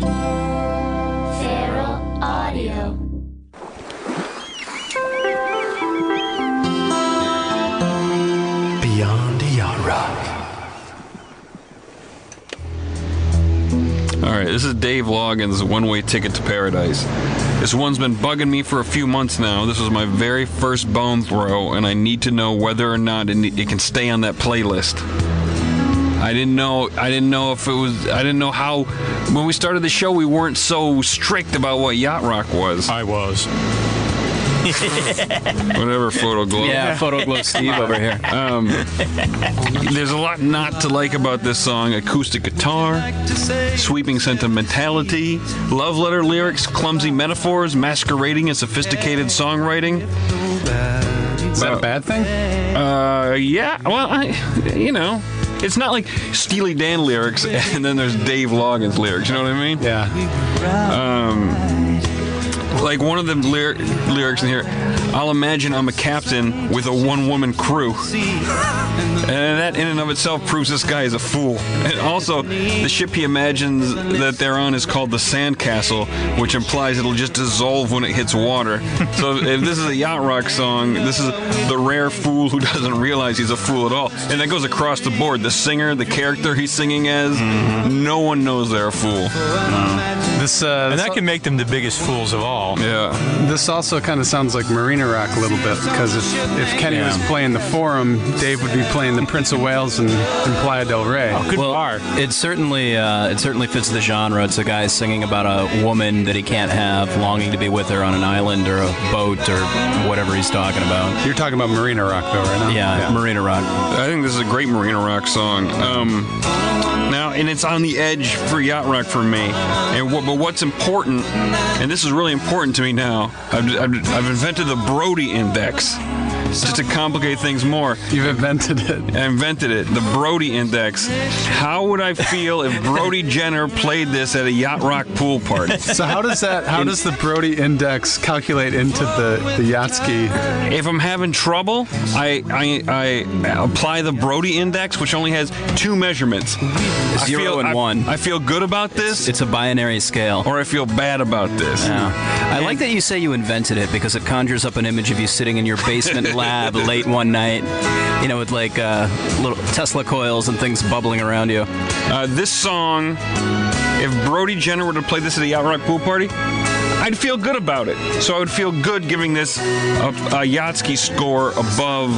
Feral Audio. Beyond Yacht Rock. All right, this is Dave Loggins' One Way Ticket to Paradise. This one's been bugging me for a few months now. This was my very first bone throw, and I need to know whether or not it, it can stay on that playlist. I didn't know. I didn't know if it was. I didn't know how. When we started the show, we weren't so strict about what yacht rock was. I was. Whatever, Photoglo. Yeah, Photoglo Steve over here. Um, there's a lot not to like about this song acoustic guitar, sweeping sentimentality, love letter lyrics, clumsy metaphors, masquerading as sophisticated songwriting. Is that a bad thing? Uh, yeah, well, I, you know. It's not like Steely Dan lyrics and then there's Dave Loggins lyrics, you know what I mean? Yeah. Um, like one of the lyr- lyrics in here, I'll imagine I'm a captain with a one woman crew. And that in and of itself proves this guy is a fool. And also, the ship he imagines that they're on is called the Sandcastle, which implies it'll just dissolve when it hits water. So if this is a yacht rock song, this is the rare fool who doesn't realize he's a fool at all. And that goes across the board. The singer, the character he's singing as, mm-hmm. no one knows they're a fool. This uh, And this, that can make them the biggest fools of all. Yeah. this also kind of sounds like Marina Rock a little bit because if, if Kenny was playing the Forum, Dave would be playing the Prince of Wales and, and Playa del Rey. Oh, Good well, bar. it certainly uh, it certainly fits the genre. It's a guy singing about a woman that he can't have, longing to be with her on an island or a boat or whatever he's talking about. You're talking about Marina Rock though, right now? Yeah, Marina Rock. I think this is a great Marina Rock song. Um, now, and it's on the edge for yacht rock for me. And what, but what's important, and this is really important to me now. I've, I've, I've invented the Brody Index, just to complicate things more. You've invented it. I invented it, the Brody Index. How would I feel if Brody Jenner played this at a yacht rock pool party? So how does that? How does the Brody Index calculate into the the Yachtski? If I'm having trouble, I, I I apply the Brody Index, which only has two measurements. I Zero feel, and I- one. I feel good about this, It's a binary scale. or I feel bad about this. Yeah. I like that you say you invented it because it conjures up an image of you sitting in your basement lab late one night, you know, with like uh, little Tesla coils and things bubbling around you. Uh, this song, if Brody Jenner were to play this at yacht rock pool party, I'd feel good about it. So I would feel good giving this a, a Yachtski score above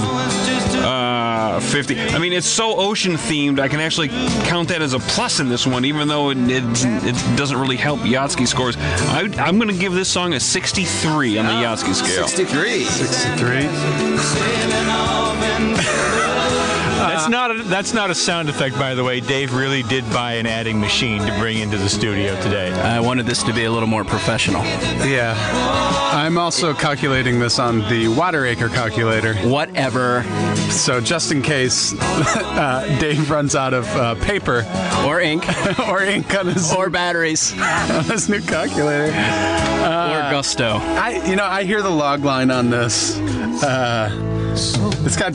uh, 50. I mean, it's so ocean themed, I can actually count that as a plus in this one, even though it, it, it doesn't really help Yachtski scores. I, I'm going to give this song a 63 on the Yachtski scale. 63. 63. That's not a, that's not a sound effect, by the way. Dave really did buy an adding machine to bring into the studio today. I wanted this to be a little more professional. Yeah. I'm also calculating this on the water acre calculator. Whatever. So just in case uh, Dave runs out of uh, paper Or ink. or ink on his, or batteries. on his new calculator. or gusto. I, you know, I hear the log line on this. Uh, it's got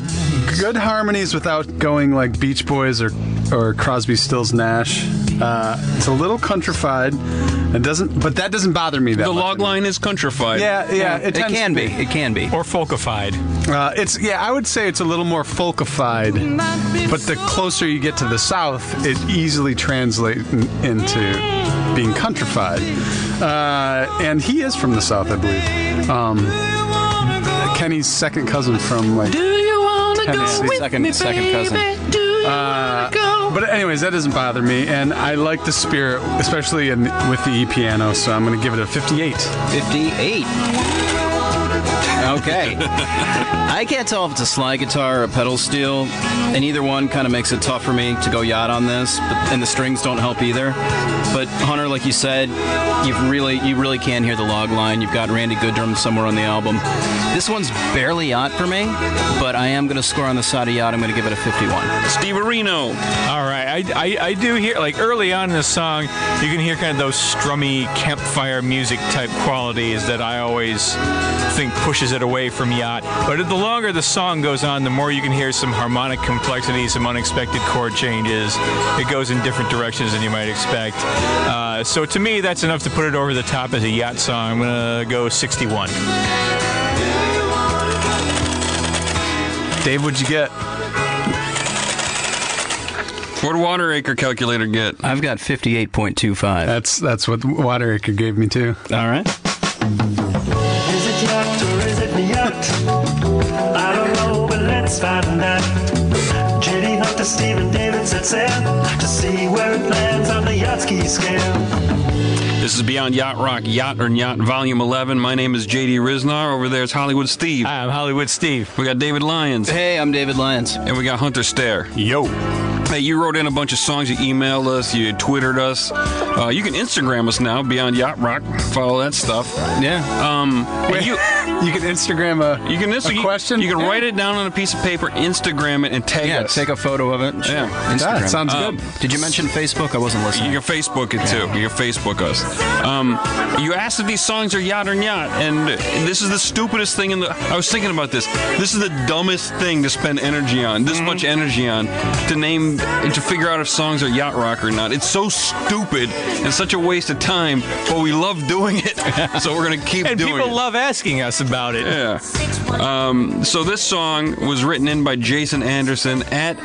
good harmonies without going like Beach Boys or or Crosby, Stills, Nash. Uh, it's a little countrified, and doesn't, but that doesn't bother me that The much. log line is countrified. Yeah, yeah, It tends can be. It can be. Or folkified. Uh, it's yeah, I would say it's a little more folkified, but the closer you get to the south, it easily translates into being countrified. Uh, and he is from the south, I believe. Um, Kenny's second cousin from like Tennessee. Second, second cousin. Uh, but anyways, that doesn't bother me, and I like the spirit, especially in, with the E piano. So I'm going to give it a 58. 58. Okay. I can't tell if it's a slide guitar or a pedal steel, and either one kind of makes it tough for me to go yacht on this. But, and the strings don't help either. But Hunter, like you said, you've really you really can hear the log line. You've got Randy Goodrum somewhere on the album. This one's barely yacht for me, but I am going to score on the side of yacht. I'm going to give it a 51. Steve Areno. All right, I, I, I do hear like early on in the song, you can hear kind of those strummy campfire music type qualities that I always think pushes it away from yacht. But the longer the song goes on, the more you can hear some harmonic complexity, some unexpected chord changes. It goes in different directions than you might expect. Uh, so to me, that's enough to put it over the top as a yacht song. I'm gonna go 61. Dave, what'd you get? What water acre calculator get? I've got 58.25. That's that's what Wateracre gave me too. All right. It? I don't know, but let's find out. JD Hunter, Stephen David set sail to see where it lands on the yacht ski scale. This is Beyond Yacht Rock, Yacht or Yacht Volume 11. My name is JD Ryznar. Over there is Hollywood Steve. Hi, I'm Hollywood Steve. We got David Lyons. Hey, I'm David Lyons. And we got Hunter Stair. Yo. Hey, you wrote in a bunch of songs. You emailed us. You Twittered us. Uh, you can Instagram us now, Beyond Yacht Rock. Follow that stuff. Yeah. Um, and you, You can Instagram a you can a question. You, can write it down on a piece of paper, Instagram it, and tag Yeah, us. take a photo of it. Yeah. Instagram. That sounds Um, good. Did you mention Facebook? I wasn't listening. You can Facebook it too. You can Facebook us. Um, you asked if these songs are yacht or yacht, and this is the stupidest thing in the. I was thinking about this. This is the dumbest thing to spend energy on. This much energy on to name to figure out if songs are yacht rock or not. It's so stupid and such a waste of time, but we love doing it, so we're gonna keep And doing it. And people love asking us about it. yeah. Um, so this song was written in by Jason Anderson at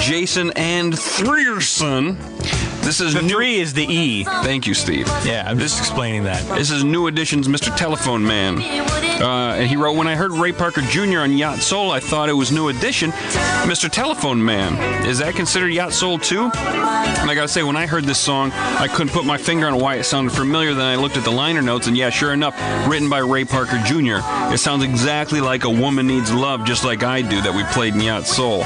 Jason and Threerson. This is The new. three is the E. Thank you, Steve. Yeah, I'm just explaining that. This is New Edition's Mr. Telephone Man. Uh, and he wrote, When I heard Ray Parker Jr. on Yacht Soul, I thought it was New Edition, Mr. Telephone Man. Is that considered Yacht Soul too? And I gotta say, when I heard this song, I couldn't put my finger on why it sounded familiar. Then I looked at the liner notes, and yeah, sure enough, written by Ray Parker Jr. It sounds exactly like A Woman Needs Love, just like I do, that we played in Yacht Soul.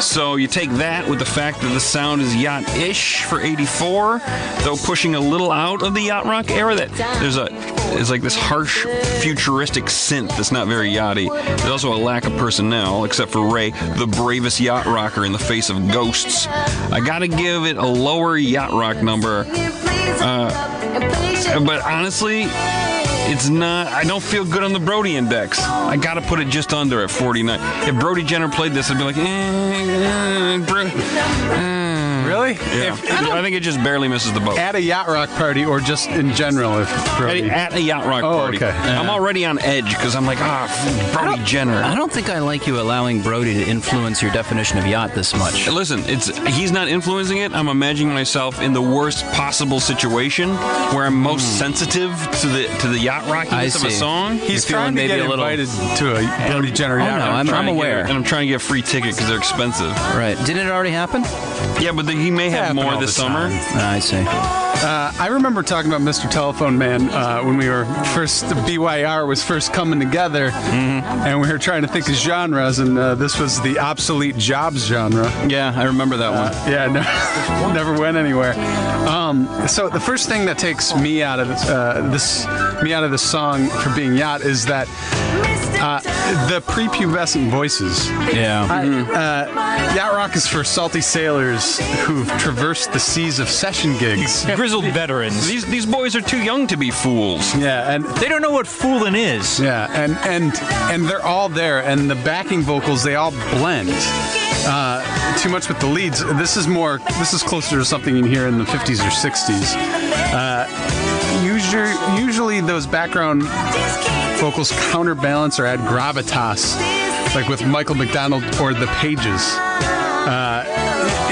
So you take that with the fact that the sound is yacht ish for 84, though pushing a little out of the yacht rock era. That there's a there's like this harsh futuristic synth that's not very yachty. There's also a lack of personnel, except for Ray, the bravest yacht rocker in the face of ghosts. I gotta give it a lower yacht rock number, uh, but honestly. It's not. I don't feel good on the Brody index. I gotta put it just under at 49. If Brody Jenner played this, I'd be like, eh, eh, Bro- eh. Really? Yeah. I, think it just barely misses the boat. At a yacht rock party or just in general, if At, Brody. at a yacht rock Oh, party. okay. I'm already on edge because I'm like, ah, Brody Jenner. I don't think I like you allowing Brody to influence your definition of yacht this much. Listen, it's he's not influencing it. I'm imagining myself in the worst possible situation where I'm most sensitive to the to the yacht rockiness of a song. He's You're feeling trying to maybe get a little- invited to a Brody Jenner Oh, yacht no, rock I'm- trying to get- aware. and I'm trying to get a free ticket because they're expensive. Right. Didn't it already happen? Yeah, but the, he may have more this summer. I see. Uh, I remember talking about Mr. Telephone Man uh, when we were first, the BYR was first coming together, and we were trying to think of genres, and uh, this was the obsolete jobs genre. Yeah, I remember that one. Yeah, no, never went anywhere. Um, so the first thing that takes me out of this, uh, this me out of this song for being yacht is that uh, the prepubescent voices. Yeah. Uh, yacht rock is for salty sailors who've traversed the seas of session gigs. Grizzled veterans. These these boys are too young to be fools. Yeah, and They don't know what fooling is. Yeah, and and and they're all there, and the backing vocals they all blend. Uh, too much with the leads. This is more. This is closer to something you hear in the 50s or 60s. Uh, usually, usually those background vocals counterbalance or add gravitas, like with Michael McDonald or the Pages. Uh,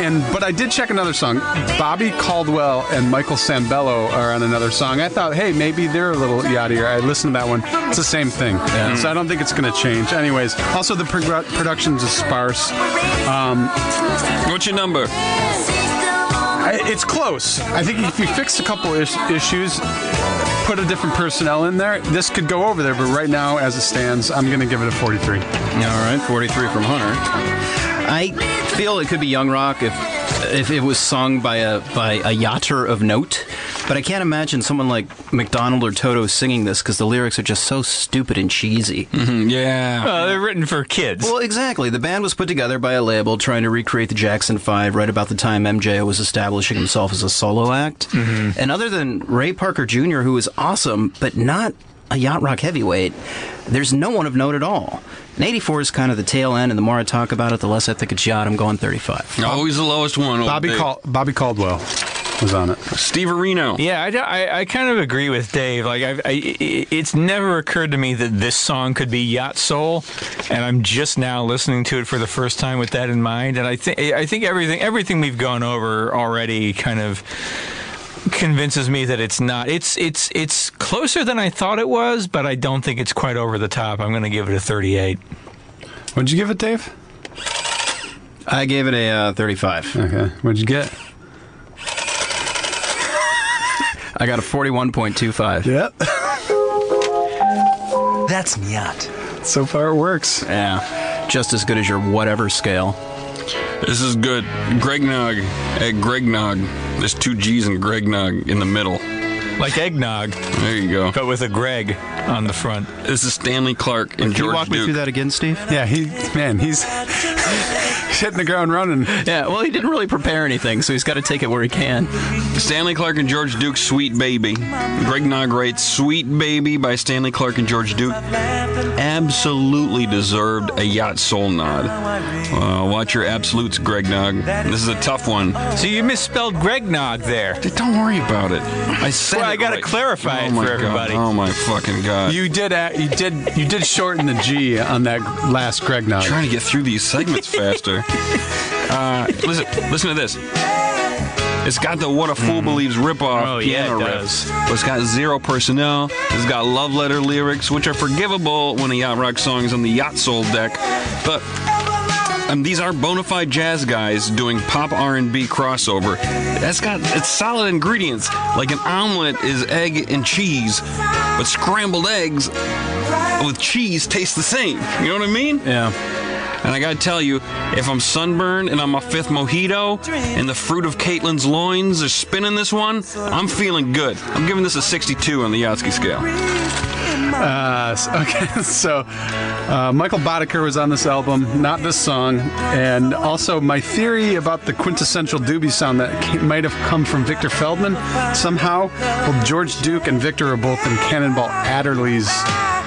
and but I did check another song. Bobby Caldwell and Michael Sembello are on another song. I thought, hey, maybe they're a little yachtier. I listened to that one. It's the same thing. So I don't think it's going to change. Anyways, also the prog- productions is sparse. Um, What's your number? I, it's close. I think if you fix a couple is- issues, put a different personnel in there, this could go over there. But right now, as it stands, I'm going to give it a 43. All right, 43 from Hunter. I feel it could be Young Rock if if it was sung by a by a yachter of note, but I can't imagine someone like McDonald or Toto singing this because the lyrics are just so stupid and cheesy. Yeah. Uh, they're written for kids. Well, exactly. The band was put together by a label trying to recreate the Jackson Five right about the time MJ was establishing himself as a solo act. And other than Ray Parker Jr., who is awesome, but not a yacht rock heavyweight, there's no one of note at all. And 84 is kind of the tail end, and the more I talk about it, the less I think it's yacht. I'm going 35. Always the lowest one. Bobby Cal- Bobby Caldwell was on it. Steve Areno. Yeah, I, I, I kind of agree with Dave. Like, I, i- it's never occurred to me that this song could be Yacht Soul, and I'm just now listening to it for the first time with that in mind. And I think I think everything everything we've gone over already kind of convinces me that it's not. It's it's it's closer than I thought it was, but I don't think it's quite over the top. I'm going to give it a 38. What'd you give it, Dave? I gave it a uh, 35. Okay. What'd you get? I got a 41.25. Yep. That's yacht. so far it works. Yeah, just as good as your whatever scale. This is good. Greg Nog at Greg Nog. There's two G's and Greg Nog in the middle. Like eggnog, There you go. but with a Greg on the front. This is Stanley Clarke and Can you George walk me through that again, Steve? Yeah, he man, he's, he's hitting the ground running. Yeah, well, he didn't really prepare anything, so he's got to take it where he can. Stanley Clarke and George Duke, Sweet Baby. Greg Nog writes Sweet Baby by Stanley Clarke and George Duke. Absolutely deserved a Yacht Soul nod. Uh, watch your absolutes, Greg Nog. This is a tough one. So you misspelled Greg Nog there. Don't worry about it. I said Well, it I gotta right. clarify oh it my for God. everybody. Oh my fucking god! You did uh, you did you did shorten the G on that last Greg nod. trying to get through these segments faster. Uh, listen, listen to this. It's got the "What a Fool Believes" ripoff Oh, yeah, piano it riff, does. but it's got zero personnel. It's got love letter lyrics, which are forgivable when a yacht rock song is on the yacht soul deck. But um, these are bona fide jazz guys doing pop R&B crossover. That's got it's solid ingredients. Like an omelet is egg and cheese, but scrambled eggs with cheese taste the same. You know what I mean? Yeah. And I gotta tell you, if I'm sunburned and on my fifth mojito and the fruit of Caitlyn's loins are spinning this one, I'm feeling good. I'm giving this a 62 on the Yachtski scale. Uh, okay, so uh, Michael Boddicker was on this album, not this song, and also my theory about the quintessential doobie sound that ca- might have come from Victor Feldman somehow. Well, George Duke and Victor are both in Cannonball Adderley's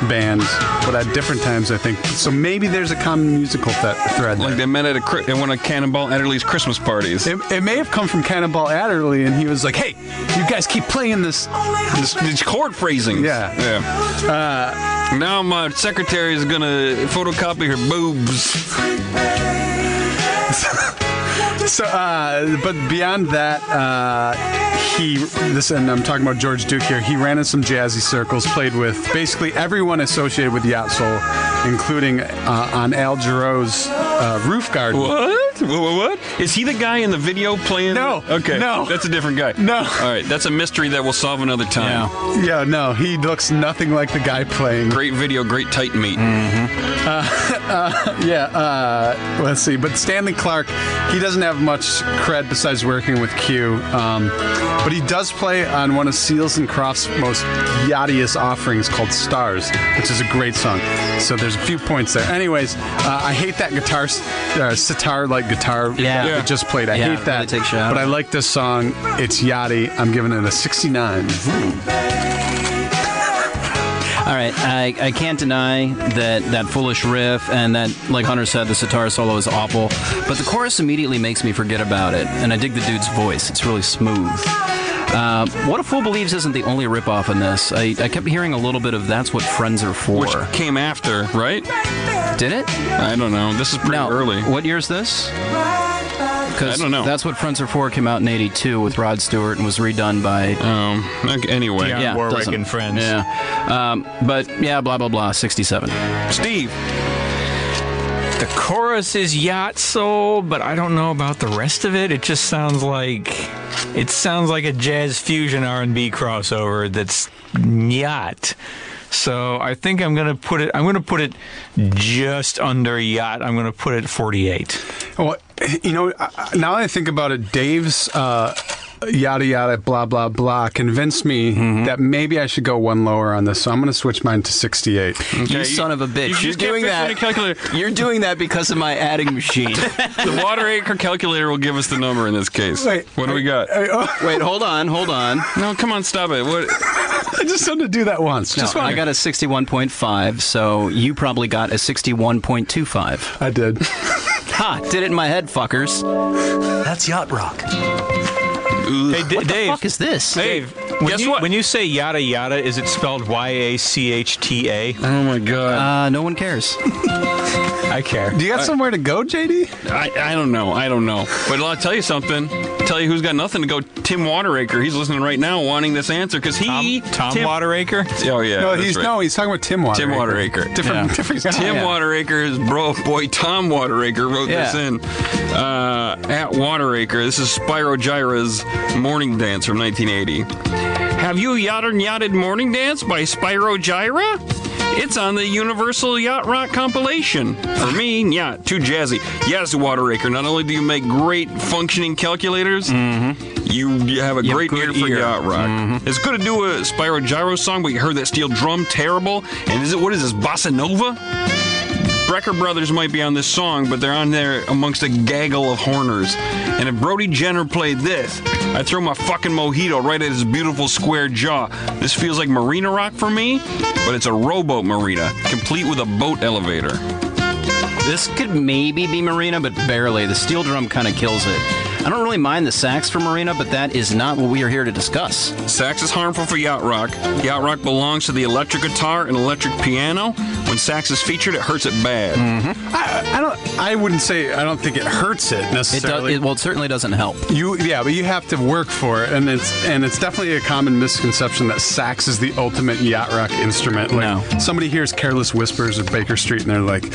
band, but at different times, I think. So maybe there's a common musical th- thread. Like there. they met at, a, at one of Cannonball Adderley's Christmas parties. It, it may have come from Cannonball Adderley, and he was like, "Hey, you guys keep playing this." This, these chord phrasing." Yeah. Yeah. Uh, now my secretary is gonna photocopy her boobs. So, uh, but beyond that, uh, he this, and I'm talking about George Duke here. He ran in some jazzy circles, played with basically everyone associated with Yacht Soul, including uh, on Al Jarreau's uh, Roof Garden. What? What, what? What? Is he the guy in the video playing? No. Okay. No. That's a different guy. No. All right. That's a mystery that we'll solve another time. Yeah. Yeah, no, he looks nothing like the guy playing. Great video, great tight meat. Yeah, uh, let's see. But Stanley Clarke, he doesn't have much cred besides working with Q. Um, but he does play on one of Seals and Croft's most yachtiest offerings called Stars, which is a great song. So there's a few points there. Anyways, uh, I hate that guitar, uh, sitar like guitar Yeah. that Yeah. we just played. I Yeah, hate that. really takes you out but I like this song. It's yachty. I'm giving it a 69. All right, I, I can't deny that that foolish riff and that, like Hunter said, the sitar solo is awful. But the chorus immediately makes me forget about it, and I dig the dude's voice. It's really smooth. Uh, what a Fool Believes isn't the only ripoff in this. I, I kept hearing a little bit of That's What Friends Are For. Which came after, right? Did it? I don't know. This is pretty no. early. What year is this? Because I don't know. That's What Friends Are For came out in 82 with Rod Stewart and was redone by Um. Okay, anyway, Yeah. yeah, Warwick doesn't- and Friends. Yeah. Um, but yeah, blah, blah, blah, 67. Steve. The chorus is yacht soul, but I don't know about the rest of it. It just sounds like it sounds like a jazz fusion R&B crossover that's yacht. So I think I'm gonna put it. I'm gonna put it just under yacht. I'm gonna put it 48. Well, you know, now that I think about it, Dave's uh, yada yada blah blah blah convinced me Mm-hmm. that maybe I should go one lower on this. So I'm going to switch mine to 68. You son of a bitch. you You are doing that. You're doing that because of my adding machine. The water acre calculator will give us the number in this case. Wait, what do we got? Hey, oh, Wait, hold on, hold on. No, come on, stop it. What? I just wanted to do that once. No, I got a 61.5, so you probably got a 61.25. I did. Ha! Did it in my head, fuckers. That's yacht rock. Hey, D- What the Dave. fuck is this? Dave, when guess you, what? when you say yada yada, is it spelled Y A C H T A? Oh my god. Uh, no one cares. I care. Do you got somewhere to go, JD? I, I don't know. I don't know. But I'll tell you something. Tell you who's got nothing to go. Tim Wateracre. He's listening right now, wanting this answer because he. Tom, Tom Tim, Wateracre? Oh yeah. No, he's right. no, he's talking about Tim Wateracre. Tim Wateracre. Different, Yeah. different guy. Tim Yeah. Wateracre's bro boy Tom Wateracre wrote this in uh, at Wateracre. This is Spyro Gyra's Morning Dance from 1980. Have you yachted yachted Morning Dance by Spyro Gyra? It's on the Universal Yacht Rock compilation. For me, yeah, too jazzy. Yes, Wateracre. Not only do you make great functioning calculators, you, you have a You have great good ear for ear. yacht rock. Mm-hmm. It's good to do a Spyro Gyra song, but you heard that steel drum terrible. And is it what is this bossa nova? Brecker Brothers might be on this song, but they're on there amongst a gaggle of horners. And if Brody Jenner played this, I'd throw my fucking mojito right at his beautiful square jaw. This feels like Marina Rock for me, but it's a rowboat marina, complete with a boat elevator. This could maybe be Marina, but barely. The steel drum kind of kills it. I don't really mind the sax for Marina, but that is not what we are here to discuss. Sax is harmful for yacht rock. Yacht rock belongs to the electric guitar and electric piano. When sax is featured, it hurts it bad. Mm-hmm. I, I don't. I wouldn't say. I don't think it hurts it It does. necessarily. It, well, it certainly doesn't help. You yeah, but you have to work for it, and it's and it's definitely a common misconception that sax is the ultimate yacht rock instrument. Like No. somebody hears "Careless Whispers" of Baker Street, and they're like,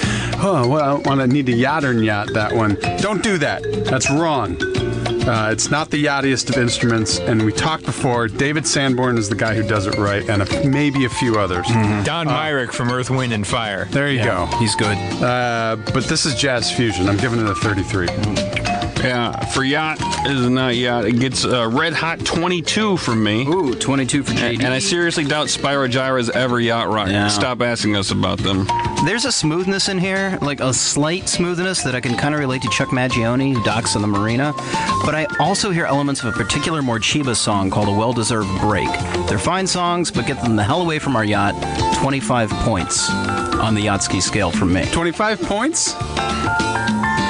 "Oh, well, I want to need to yachtern yacht that one." Don't do that. That's wrong. Uh, it's not the yachtiest of instruments, and we talked before. David Sanborn is the guy who does it right, and a, maybe a few others. Don Myrick from Earth, Wind, and Fire. There you go. He's good. Uh, but this is jazz fusion. I'm giving it a 33. Yeah, for yacht is not yacht. It gets uh, red hot 22 from me. Ooh, 22 for JD. And I seriously doubt Spyro Gyra's ever yacht rock. Yeah. Stop asking us about them. There's a smoothness in here, like a slight smoothness that I can kind of relate to Chuck Mangione, who docks in the marina. But I also hear elements of a particular Morcheeba song called A Well Deserved Break. They're fine songs, but get them the hell away from our yacht. 25 points on the yacht ski scale from me. 25 points?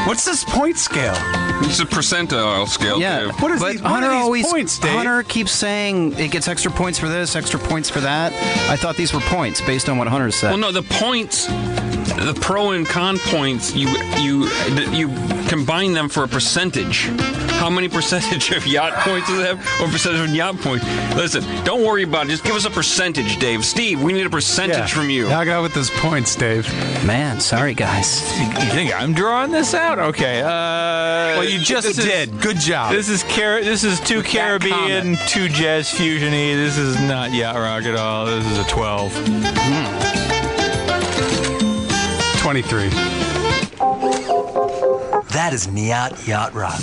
What's this point scale? It's a percentile uh, scale. Yeah, too. What is but these- what are Hunter these always points, Dave? Hunter keeps saying it gets extra points for this, extra points for that. I thought these were points based on what Hunter said. Well, no, the points, the pro and con points, you you you combine them for a percentage. How many percentage of yacht points does it have, or percentage of yacht points? Listen, don't worry about it. Just give us a percentage, Dave. Steve, we need a percentage from you. Knock it out with those points, Dave. Man, sorry guys. You think I'm drawing this out? Okay. Uh, Well, you just this is- did. Good job. This is Car- This is too that Caribbean, two jazz fusiony. This is not yacht rock at all. This is a 12. 23. That is Nyacht Yacht Rock.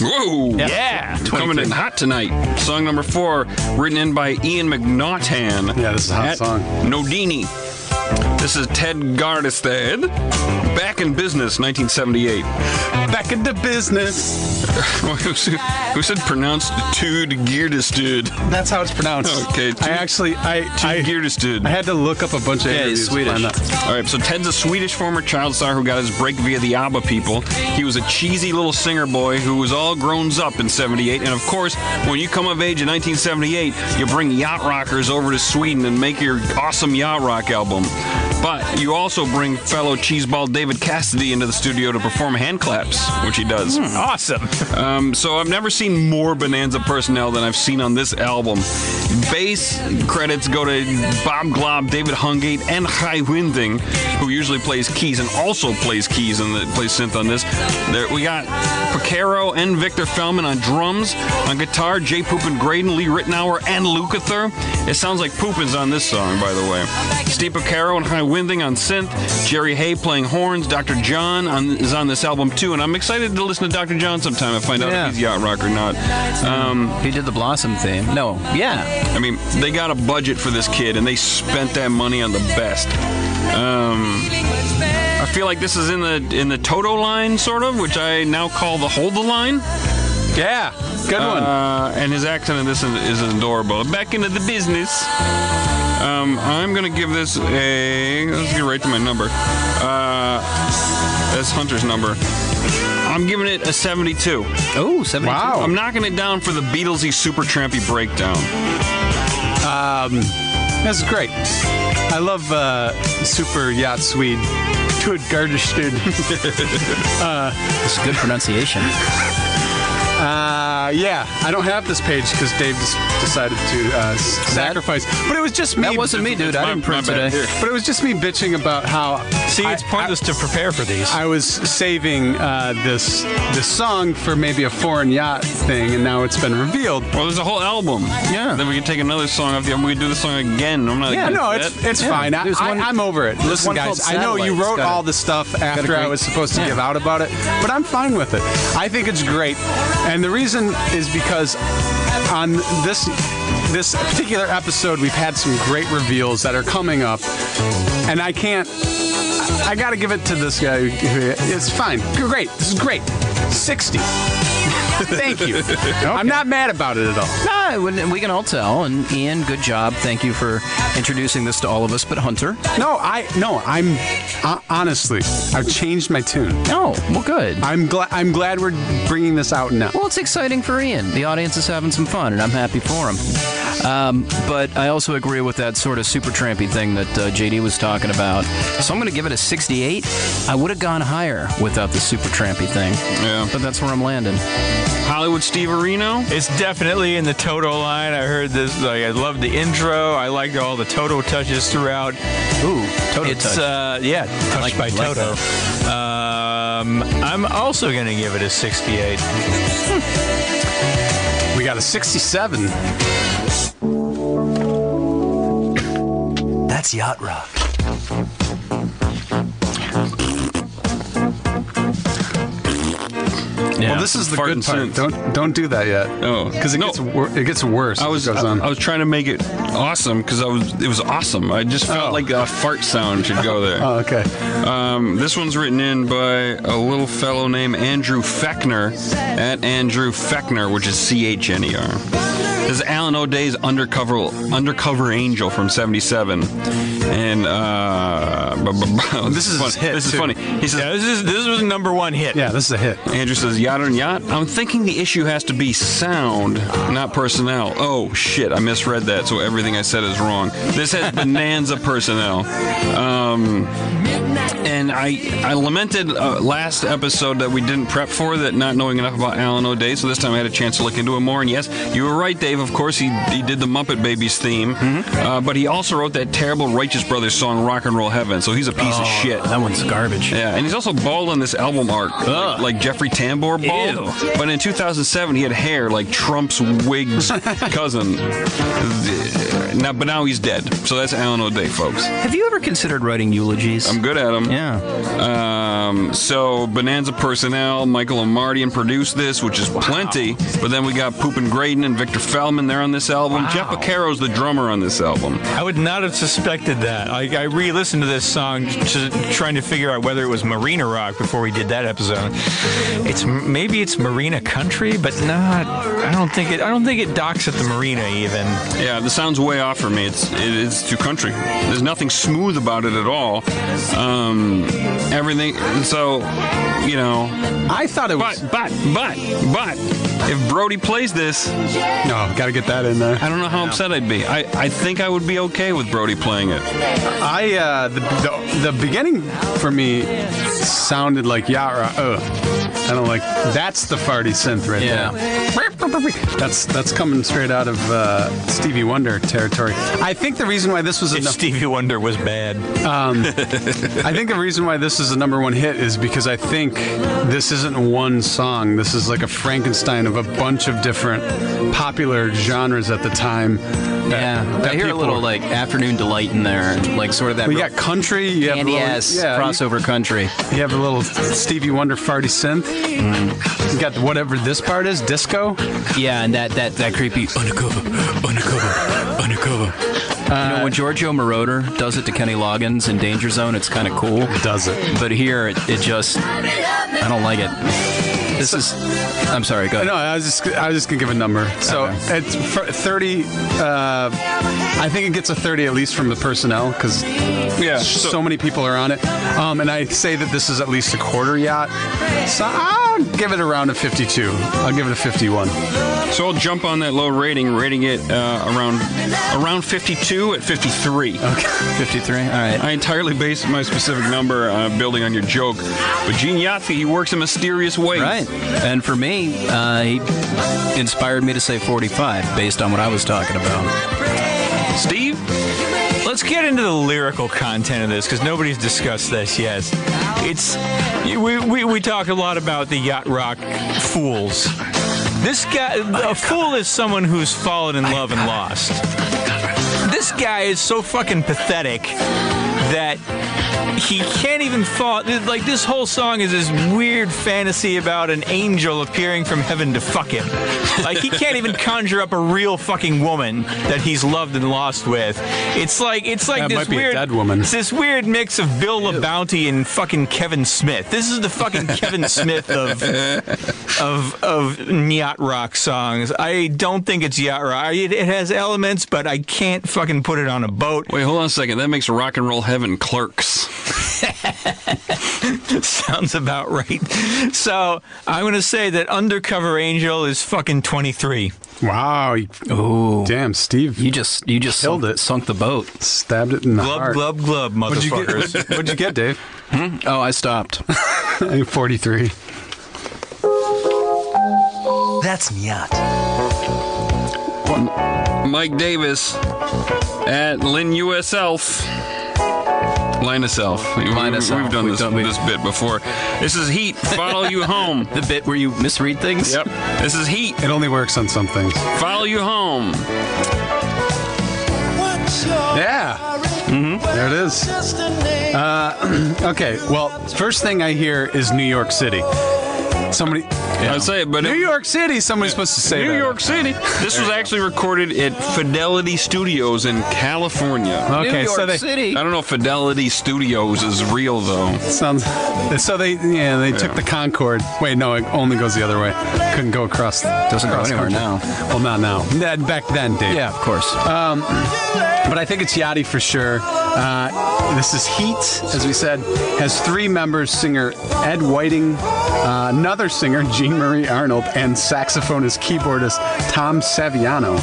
Whoa! Yeah. Coming in hot tonight. Song number four, written in by Ian McNaughtan. Yeah, this is a hot at song. Nodini. This is Ted Gardestad. Back in business, 1978. Back into business. who, said, who said pronounced Tude Geerdestud? That's how it's pronounced. Okay, I actually, I, I, Tude Geerdestud. I had to look up a bunch of Yeah, interviews he's to Swedish. find out. All right, so Ted's a Swedish former child star who got his break via the ABBA people. He was a cheesy little singer boy who was all grown up in 78. And of course, when you come of age in 1978, you bring yacht rockers over to Sweden and make your awesome yacht rock album. But you also bring fellow cheeseball David Cassidy into the studio to perform hand claps, which he does. Awesome. Um, so I've never seen more Bonanza personnel than I've seen on this album. Bass credits go to Bob Glaub, David Hungate, and Jai Winding, who usually plays keys and also plays keys and plays synth on this. There, we got Porcaro and Victor Feldman on drums. On guitar, Jay Poopin Graydon, Lee Ritenour, and Lukather. It sounds like Poopin's on this song, by the way. Steve Porcaro and High Winding on synth. Jerry Hey playing horns. Dr. John on, is on this album too, and I'm excited to listen to Dr. John sometime and find out Yeah. if he's yacht rock or not. Um, He did the Blossom theme. No, yeah. I mean, they got a budget for this kid, and they spent that money on the best. Um, I feel like this is in the in the Toto line, sort of, which I now call the Hold the line. Yeah, good one. Uh, and his accent in this is, is adorable. Back into the business. Um, I'm gonna give this a. Let's get right to my number. Uh, that's Hunter's number. I'm giving it a 72. Oh, 72. Wow. I'm knocking it down for the Beatlesy super trampy breakdown. That's great. I love uh, Super Yacht Swede. Good Gardested. It's good pronunciation. Uh, yeah, I don't have this page because Dave just decided to uh, s- sacrifice. But it was just me. That wasn't me, dude. I didn't print my bad. today. Here. But it was just me bitching about how. See, it's I- pointless to prepare for these. I was saving uh, this this song for maybe a foreign yacht thing, and now it's been revealed. Well, there's a whole album. Yeah. Then we can take another song off the album. We can do the song again. I'm not. Yeah, no, it's it's Yeah, fine. I, one, I, I'm over it. Listen, guys, I know you wrote all the stuff after I was supposed to Yeah. give out about it, but I'm fine with it. I think it's great, and the reason is because on this this particular episode, we've had some great reveals that are coming up, and I can't. I, got to give it to this guy. It's fine. Great. This is great. Sixty. Thank you. I'm not mad about it at all. No, we- we can all tell. And Ian, good job. Thank you for introducing this to all of us. But Hunter, No, I no. I'm uh, honestly. I've changed my tune. no, well, good. I'm glad. I'm glad we're bringing this out now. Well, it's exciting for Ian. The audience is having some fun, and I'm happy for him. Um, but I also agree with that sort of super trampy thing that uh, JD was talking about. So I'm going to give it a 68. I would have gone higher without the super trampy thing. Yeah. But that's where I'm landing. Hollywood Steve Areno. It's definitely in the Toto line. I heard this. Like, I loved the intro. I liked all the Toto touches throughout. Ooh, Toto It's touch. uh, yeah, touched Like- by like Toto. Um, I'm also gonna give it a 68. We got a 67. That's yacht rock. Well, this is the good part. Don't don't do that yet. Oh. because it No. gets wor- it gets worse. I as was it goes I. I was trying to make it awesome because I was it was awesome. I just felt Oh. like a fart sound should go there. oh, okay. Um, this one's written in by a little fellow named Andrew Feckner at Andrew Feckner, which is C H N E R. This is Alan O'Day's undercover undercover angel from '77, and uh, This is fun- his hit, This is too. funny. He says, Yeah, this is this was a number one hit. Yeah, this is a hit. Andrew says, yacht on yacht? I'm thinking the issue has to be sound, not personnel. Oh, shit, I misread that, so everything I said is wrong. This has bonanza personnel. Um, and I I lamented uh, last episode that we didn't prep for that, not knowing enough about Alan O'Day, so this time I had a chance to look into him more. And yes, you were right, Dave. Of course, he, he did the Muppet Babies theme, uh, but he also wrote that terrible Righteous Brothers song, Rock and Roll Heaven, so he's a piece of shit. that one's garbage. Yeah, and he's also bald on this album art, like, like Jeffrey Tambor bald. Ew. But in 2007, he had hair like Trump's wig's cousin. Now, but now he's dead. So that's Alan O'Day, folks. Have you ever considered writing eulogies? I'm good at them. yeah. Um, so Bonanza personnel, Michael Omartian produced this, which is plenty. But then we got Poop and Graydon and Victor Feldman there on this album. Jeff Porcaro's the drummer on this album. I would not have suspected that. Like I re-listened to this song, just trying to figure out whether it was Marina Rock before we did that episode. It's maybe it's Marina Country, but not. I don't think it. I don't think it docks at the Marina even. Yeah, this sounds way off for me. It's it, it's too country. There's nothing smooth about it at all. Um, everything. So, you know. I thought it was. But but but but if Brody plays this, no, got to get that in there. I don't know how upset I'd be. I, I think I would be okay with Brody playing it. I uh, the, the the beginning for me sounded like Yara. rock. Ugh. I don't like. That's the farty synth right Yeah. there. That's that's coming straight out of uh, Stevie Wonder territory. I think the reason why this was a If Stevie Wonder was bad, I think the reason why this is a number one hit is because I think this isn't one song. This is like a Frankenstein of a bunch of different popular genres at the time. that- Yeah, that I hear a little were- like afternoon delight in there, like sort of that We real got country. You have a little, ass yeah, you- crossover country. You have a little Stevie Wonder farty synth. You got whatever this part is, disco. Yeah, and that that that creepy undercover, undercover, undercover. you know when Giorgio Moroder does it to Kenny Loggins in Danger Zone, it's kind of cool. Does it? But here, it, it just I don't like it. This is. I'm sorry. Go ahead. No, I was just I was just gonna give a number. So it's for 30. Uh, I think it gets a 30 at least from the personnel because Yeah. so, many people are on it. Um, and I say that this is at least a quarter yacht. So I'll give it around a 52. I'll give it a 51. So I'll jump on that low rating, rating it uh, around around 52 at 53. Okay. 53. All right. I entirely based my specific number uh, building on your joke, but Gene Yaffe, he works in mysterious ways. Right. And for me, uh, he inspired me to say 45 based on what I was talking about. Steve, Let's get into the lyrical content of this because nobody's discussed this yet. It's we, we, we talk a lot about the yacht rock fools. This guy, a fool is someone who's fallen in love and lost. This guy is so fucking pathetic that he can't even fall. Like this whole song is this weird fantasy about an angel appearing from heaven to fuck him. Like he can't even conjure up a real fucking woman that he's loved and lost with. It's like it's like That this might be a weird dead woman. It's this weird mix of Bill LaBounty and fucking Kevin Smith. This is the fucking Kevin Smith of of of yacht rock songs. I don't think it's yacht rock. It, it has elements, but I can't fucking put it on a boat. wait, hold on a second. That makes rock and roll heaven clerks. Sounds about right. So I'm going to say that Undercover Angel is fucking 23. Wow. Oh, Damn, Steve. You just you just Killed sunk, it. sunk the boat. stabbed it in the Glub, heart. glub, glub, What'd you motherfuckers. get? What'd you get, Dave? Hmm? Oh, I stopped. I'm 43. That's Nyacht. Mike Davis at Lynn US Elf. Linus Elf. We- Linus we, Elf. We've done We've this, done- we- this bit before. This is Heat. Follow you home. the bit where you misread things. Yep. This is Heat. It only works on some things. Follow you home. Yeah. There it is. Uh, okay, well, first thing I hear is New York City. Somebody. I'd say it, but New it- York City, somebody's supposed to say it. New that. York City. This was actually recorded at Fidelity Studios in California. Okay, New York so they City. I don't know if Fidelity Studios is real though. sounds. So they, yeah, they took the Concorde. Wait, no, it only goes the other way. Couldn't go across. Doesn't go across anywhere now. Well, not now. That- Back then, Dave. Yeah, of course. but I think it's Yachty for sure. Uh, this is Heat, as we said, has three members: singer Ed Whiting, uh, another singer Jean Marie Arnold, and saxophonist keyboardist Tom Saviano.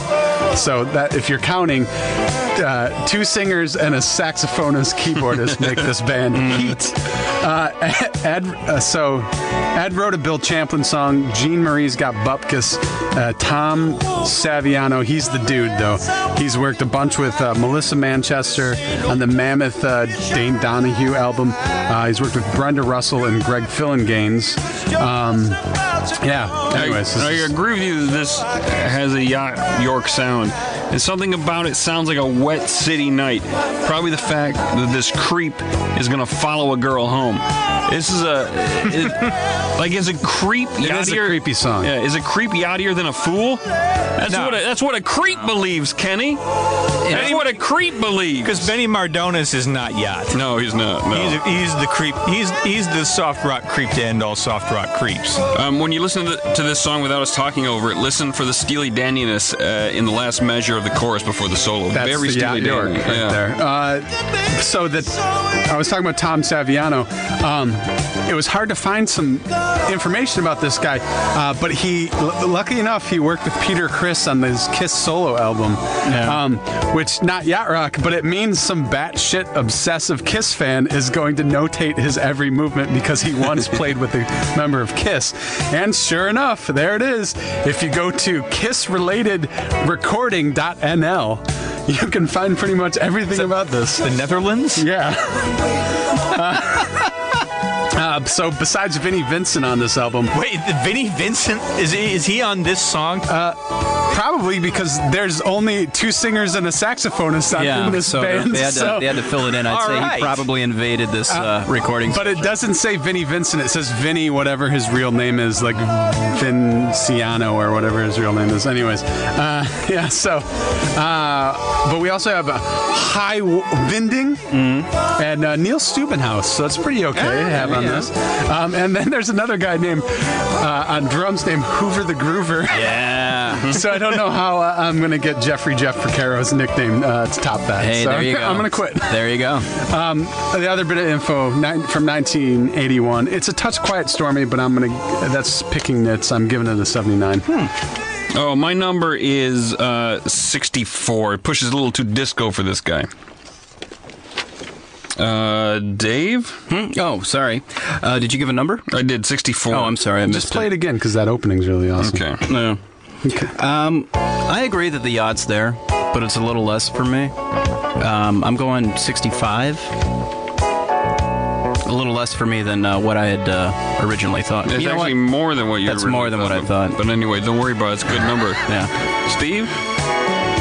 So that if you're counting, uh, two singers and a saxophonist keyboardist make this band Heat. Uh, Ed, uh, so Ed wrote a Bill Champlin song. Jean Marie's got Bupkis. Uh, Tom Saviano, he's the dude though. He's worked a bunch with uh, Melissa Manchester on the Mammoth uh, Dane Donohue album. Uh, he's worked with Brenda Russell and Greg Phillinganes. Um, yeah. Anyways, I, I agree with you that this has a yacht York sound. And something about it sounds like a wet city night. Probably the fact that this creep is going to follow a girl home. This is a. It, like, is a creep It is a creepy song. Yeah, is a creep yachtier than a fool? That's, No. what, a, that's what a creep believes, Kenny. That's what a creep believes. Because Benny Mardones is not yacht. No, he's not. No. He's, he's the creep. He's he's the soft rock creep to end all soft rock creeps. Um, when you listen to, to this song without us talking over it, listen for the Steely dandiness uh, in the last measure of the chorus before the solo. That's Very the Steely Yacht York right yeah. there. Uh, so that I was talking about Tom Saviano. Um, it was hard to find some information about this guy, uh, but he, l- lucky enough, he worked with Peter Criss on his Kiss solo album, um, which not yacht rock, but it means some batshit obsessive Kiss fan is going to notate his every movement because he once played with a member of Kiss. And sure enough, there it is. If you go to kissrelatedrecording.nl, you can find pretty much everything about this. The Netherlands. Yeah. Uh, so besides Vinnie Vincent on this album, Wait, Vinnie Vincent is he, is he on this song? Probably because there's only two singers and a saxophonist on, in this so band. they had, to, so- they had to fill it in. I'd All say right. he probably invaded this uh, recording. But it doesn't say Vinnie Vincent. It says Vinny, whatever his real name is, like Vinciano or whatever his real name is. Anyways, uh, yeah. So, uh, but we also have uh, High W- Vinding and uh, Neil Stubenhaus. So it's pretty okay to have on this. Um, and then there's another guy named uh, on drums named Hoover the Groover. yeah. so don't know how uh, I'm going to get Jeffrey Jeff Porcaro's nickname uh, to top that. Hey, so there you go. I'm going to quit. There you go. The other bit of info nine, from 1981. It's a touch quiet stormy, but I'm gonna. That's picking nits. I'm giving it a 79. Oh, my number is uh, 64. It pushes a little too disco for this guy. Uh, Dave? Oh, sorry. Uh, did you give a number? I did 64. Oh, I'm sorry. I missed Just play it again because that opening's really awesome. Okay. No. Um, I agree that the yacht's there, but it's a little less for me. Um, I'm going 65. A little less for me than uh, what I had uh, originally thought. It's You know actually what? more than what you That's more than what I thought. But anyway, don't worry about it. It's a good number. Yeah. Steve?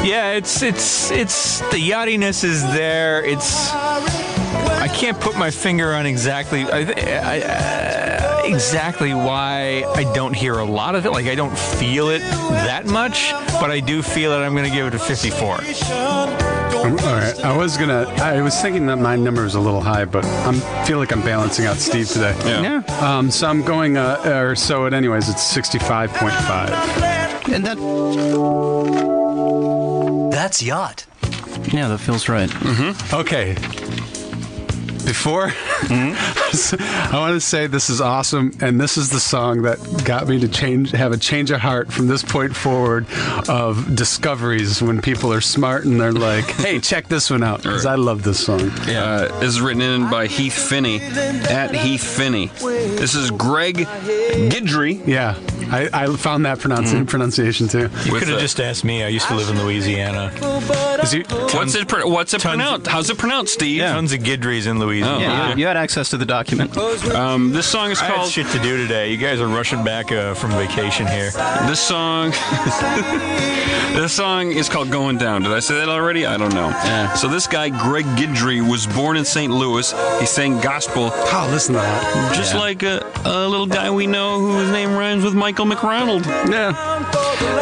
Yeah, it's it's it's the yachtiness is there. It's I can't put my finger on exactly I, I, uh, exactly why I don't hear a lot of it. Like I don't feel it that much, but I do feel it. I'm going to give it a 54. All right. I was gonna. I was thinking that my number was a little high, but I feel like I'm balancing out Steve today. Yeah. Um, so I'm going. Uh, or so. It anyways. It's 65.5. And that, That's yacht. yeah, that feels right. Okay. Before, I want to say this is awesome, and this is the song that got me to change, have a change of heart from this point forward of discoveries when people are smart and they're like, "Hey, check this one out," because I love this song. Uh, is written in by Heath Finney at Heath Finney. This is Greg Guidry. Yeah, I, I found that pronunci- pronunciation too. You could have just asked me. I used to live in Louisiana. Is he, What's it? Pro- what's it tons- pronounced? How's it pronounced, Steve? Tons of Guidrys in Louisiana. Yeah, Okay. you, you had access to the document. Um, this song is called. I had shit to do today. You guys are rushing back uh, from vacation here. This song. this song is called "Going Down." Did I say that already? I don't know. Yeah. So this guy, Greg Guidry, was born in St. Louis. He sang gospel, oh, listen to that. just like a, a little guy we know whose name rhymes with Michael McRonald. Yeah.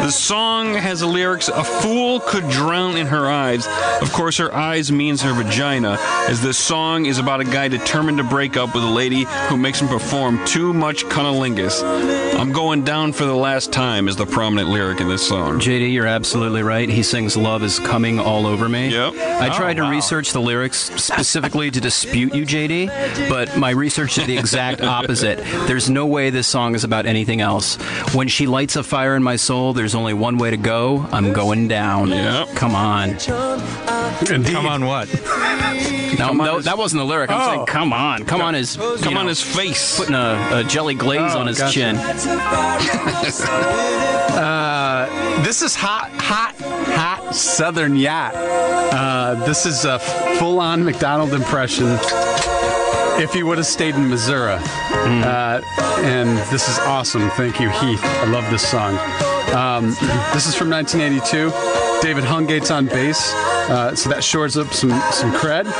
The song has the lyrics A fool could drown in her eyes. Of course, her eyes means her vagina, as this song is about a guy determined to break up with a lady who makes him perform too much cunnilingus. I'm going down for the last time is the prominent lyric in this song. JD, you're absolutely right. He sings Love is Coming All Over Me. Yep. I tried to oh, wow. research the lyrics specifically to dispute you, JD, but my research did the exact opposite. There's no way this song is about anything else. When she lights a fire in my soul, there's only one way to go. I'm going down. Yep. Come on. Indeed. Come on, what? No, no, that wasn't the lyric. I'm Oh. saying, come on. Come on is Come on his face. putting a, a jelly glaze Oh, on his gotcha. chin. This is hot, hot, hot Southern yacht. Uh, this is a full-on McDonald impression. If he would have stayed in Missouri, uh, and this is awesome. Thank you, Heath. I love this song. Um, this is from 1982. David Hungate's on bass, uh, so that shores up some some cred.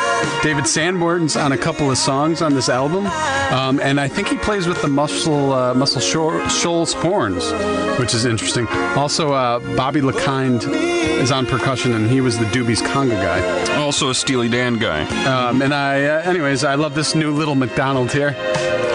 David Sanborn's on a couple of songs on this album, um, and I think he plays with the Muscle uh, Muscle Shoals horns, which is interesting. Also, uh, Bobby LaKind is on percussion, and he was the Doobies conga guy. Also a Steely Dan guy. Um, and I, uh, anyways, I love this new little McDonald's here.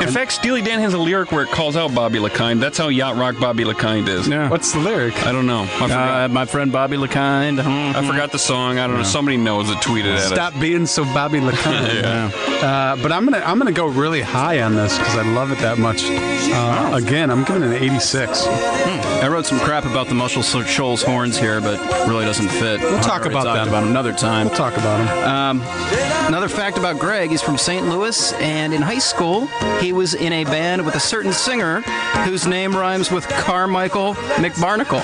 In fact, Steely Dan has a lyric where it calls out Bobby LaKind. That's how yacht rock Bobby LaKind is. Yeah. What's the lyric? I don't know. I forgot, Uh, my friend Bobby LaKind. mhm. I forgot the song. I don't know. Somebody knows it. Tweeted at us. Stop being so Bobby LaKind. uh, but I'm gonna I'm gonna go really high on this because I love it that much. Uh, again, I'm giving it an 86. I wrote some crap about the Muscle Shoals horns here, but really doesn't fit. We'll talk about that about 'em another time. We'll talk about him. Another fact about Greg, he's from St. Louis, and in high school, he was in a band with a certain singer whose name rhymes with Carmichael McBarnacle.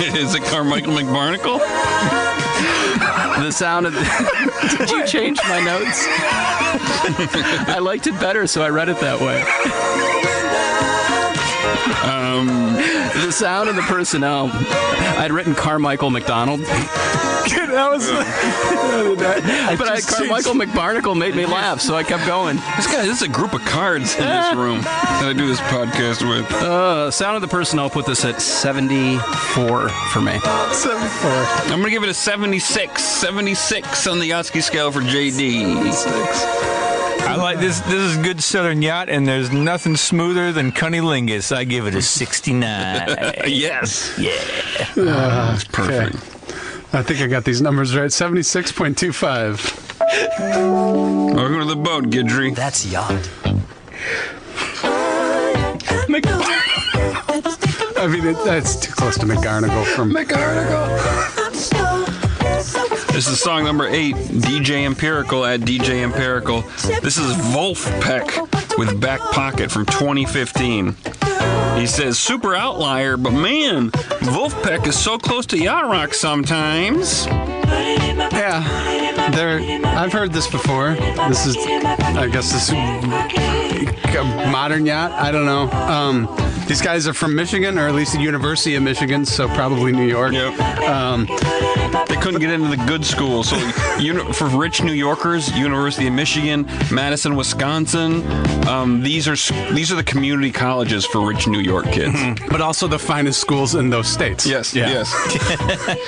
is it Carmichael McBarnacle? The sound of Did you change my notes? I liked it better, so I read it that way. Um, The sound of the personnel. I'd written Carmichael McDonald, that was. but I, Carmichael McBarnacle made me laugh, so I kept going. This guy, this is a group of cards in this room that I do this podcast with. Uh, sound of the personnel put this at 74 for me. 74. I'm gonna give it a 76. 76 on the Yachtski scale for JD. I like this. This is good Southern yacht, and there's nothing smoother than cunnilingus. I give it a 69. Yes. Yeah. That's perfect. I think I got these numbers right. 76.25. Welcome to the boat, Guidry. That's yacht. I mean, it, that's too close to McGarnagle from. McGarnagle. This is song number eight, DJ Empirical at DJ Empirical. This is Vulfpeck with Back Pocket from 2015. He says, super outlier, but man, Vulfpeck is so close to Yacht Rock sometimes. Yeah, there. I've heard this before. This is, I guess, this is modern yacht. I don't know. Um, these guys are from Michigan, or at least the University of Michigan, so probably New York. Yep. Um, couldn't get into the good school, so uni- for rich New Yorkers, University of Michigan, Madison, Wisconsin, um, these are these are the community colleges for rich New York kids. but also the finest schools in those states. Yes, Yeah. yes.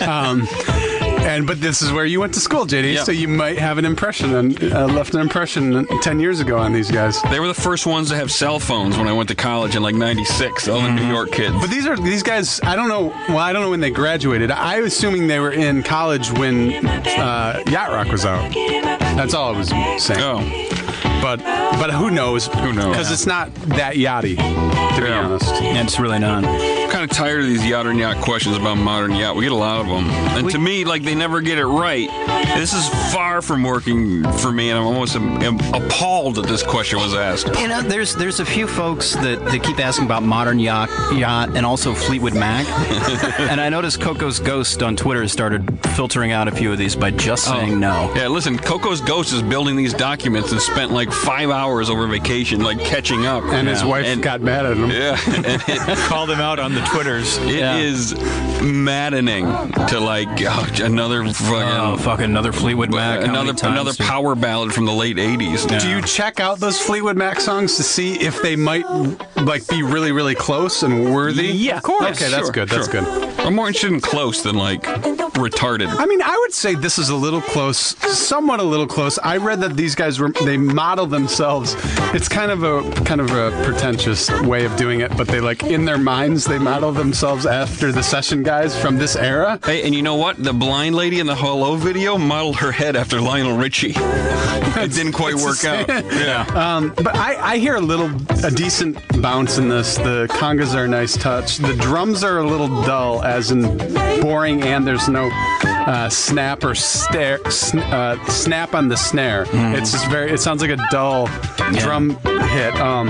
And but this is where you went to school, JD. Yeah. So you might have an impression and uh, left an impression ten years ago on these guys. They were the first ones to have cell phones when I went to college in like '96. All the New York kids. But these are these guys. I don't know. Well, I don't know when they graduated. I was assuming they were in college when uh, Yacht Rock was out. That's all I was saying. oh, But but who knows? Who knows? Because it's not that yachty, to be Yeah. honest. And it's really not. I'm kind of tired of these yacht and yacht questions about modern yacht. We get a lot of them, and to me, like they never get it right. This is far from working for me, and I'm almost am, am appalled that this question was asked. You know, there's there's a few folks that, that keep asking about modern yacht, yacht and also Fleetwood Mac. and I noticed Coco's Ghost on Twitter started filtering out a few of these by just oh. saying no. Yeah, listen, Coco's Ghost is building these documents and spent like five hours over vacation, like catching up. And his wife And- got mad at him. Yeah, and it, Called him out on the Twitters. it is maddening to like oh, another Oh, fucking fucking another Fleetwood Mac. another another did- power ballad from the late '80s. Do you check out those Fleetwood Mac songs to see if they might like be really really close and worthy? Yeah, of course. Okay, that's Sure, good. That's sure. good. I'm more interested in close than like retarded. I mean, I would say this is a little close, somewhat a little close. I read that these guys were they model themselves. It's kind of a kind of a pretentious way of doing it, but they like in their minds they model themselves after the session guys from this era. Hey, and you know what? The blind lady in the Hello video modeled her head after Lionel Richie. it didn't quite work out. Yeah. Um, but I, I hear a little, a decent bounce in this. The congas are a nice touch. The drums are a little dull, as in boring, and there's no uh, snap or stare, sn- uh, snap on the snare. It's just very. It sounds like a dull drum hit. Um,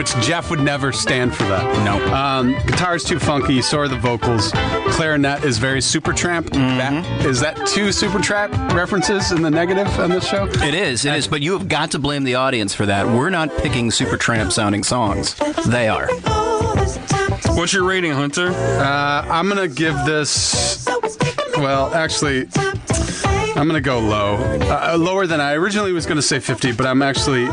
which Jeff would never stand for that. No. Um, guitar's too funky. So are the vocals. Clarinet is very Supertramp. That, is that two Supertramp references in the negative on this show? It is, it is, but you have got to blame the audience for that. We're not picking Supertramp sounding songs. They are. What's your rating, Hunter? Uh, I'm gonna give this. Well, actually, I'm gonna go low, uh, lower than I originally was gonna say 50, but I'm actually,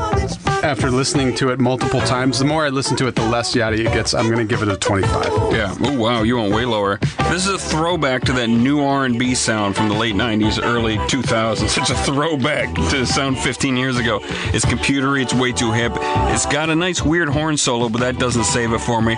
after listening to it multiple times, the more I listen to it, the less yachty it gets. I'm gonna give it a 25. Yeah. Oh wow, you went way lower. This is a throwback to that new R&B sound from the late '90s, early 2000s. It's a throwback to the sound 15 years ago. It's computery. It's way too hip. It's got a nice weird horn solo, but that doesn't save it for me.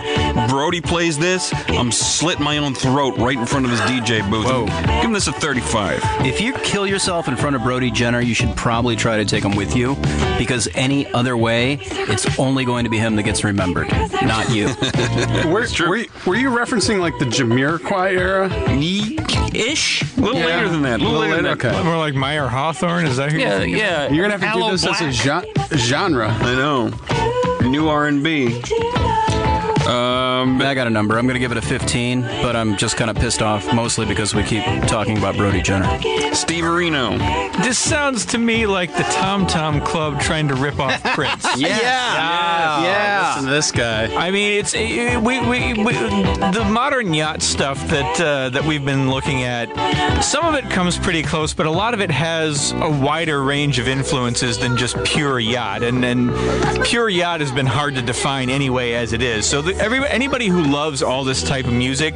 Brody plays this. I'm slitting my own throat right in front of his DJ booth. Whoa. Give him this a 35. If you kill yourself in front of Brody Jenner, you should probably try to take him with you because any other way, it's only going to be him that gets remembered, not you. Were, were, you, were you referencing like the Jamiroquai era? Ish. A little later than that. A little, Little later than later? that. Okay. More like Mayer Hawthorne. Is that who you're Yeah, yeah. You're gonna have to Aloe do this as a Black. gen- genre. I know. New R&B. Um, I got a number. I'm going to give it a 15, but I'm just kind of pissed off mostly because we keep talking about Brody Jenner. Steve Areno. This sounds to me like the Tom Tom Club trying to rip off Prince. Yeah. Yeah. Listen to this guy. I mean, it's eh, we, we, we the modern yacht stuff that uh, that we've been looking at. Some of it comes pretty close, but a lot of it has a wider range of influences than just pure yacht, and and pure yacht has been hard to define anyway as it is. So the, every anybody who loves all this type of music,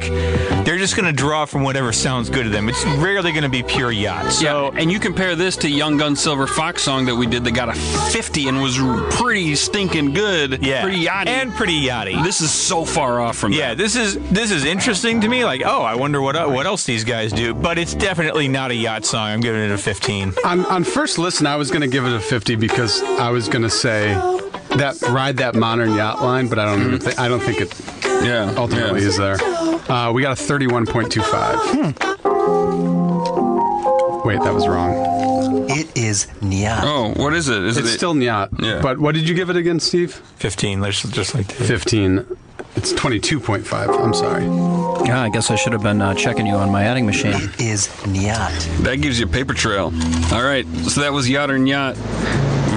they're just going to draw from whatever sounds good to them. It's rarely going to be pure yacht. So. and you compare this to Young Gun Silver Fox song that we did that got a 50 and was pretty stinking good. Yeah, Pretty yachty. and pretty yachty. this is so far off from Yeah, that. this is this is interesting to me. Like, oh, I wonder what what else these guys do. But it's definitely not a yacht song. I'm giving it a 15. On, on first listen, I was going to give it a 50 because I was going to say that ride that modern yacht line, but I don't even think I don't think it Yeah. ultimately yeah. is there. Uh, we got a 31.25. Wait, that was wrong. It is Nyacht. Oh, what is it? Is it? It's it still yacht. Yeah. But what did you give it again, Steve? 15. Let's just like that. 15. It's 22.5. I'm sorry. Yeah, I guess I should have been uh, checking you on my adding machine. It is Nyacht. That gives you a paper trail. All right, so that was Yacht or Yacht,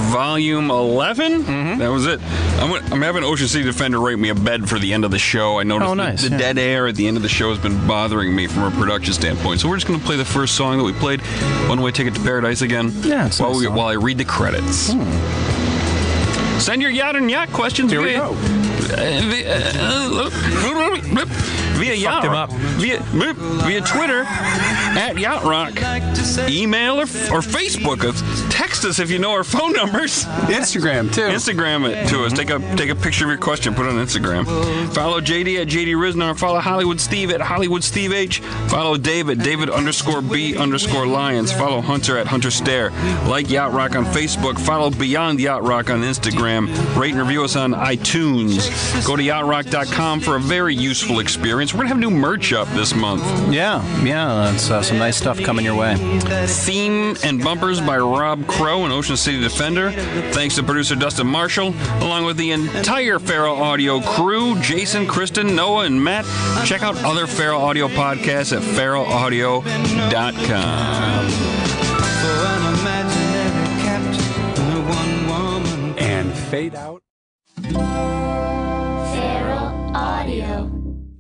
volume 11. Mm-hmm. That was it. I'm, I'm having Ocean City Defender write me a bed for the end of the show. I noticed Oh, the- nice, the, yeah. dead air at the end of the show has been bothering me from a production standpoint. So we're just going to play the first song that we played, One Way Ticket to Paradise again. Yeah, while, nice we. Hmm. while I read the credits. Send your yacht and yacht questions. Here we go. uh, via, uh, via yacht him rock, up. via via Twitter at yacht rock, email or, or Facebook us, text us if you know our phone numbers. Instagram, too. Instagram it to us. Take a take a picture of your question, put it on Instagram. Follow JD at JD Ryznar. Follow Hollywood Steve at Hollywood Steve H. Follow David David underscore B underscore Lyons. Follow Hunter at Hunter Stair. Like Yacht Rock on Facebook. Follow Beyond Yacht Rock on Instagram. Rate and review us on iTunes. Go to yachtrock.com for a very useful experience. We're gonna have new merch up this month. Yeah, yeah, that's uh, some nice stuff coming your way. Theme and bumpers by Rob Crow and Ocean City Defender. Thanks to producer Dustin Marshall, along with the entire Feral Audio crew, Jason, Kristen, Noah, and Matt. Check out other Feral Audio podcasts at feralaudio.com. And fade out. Feral Audio.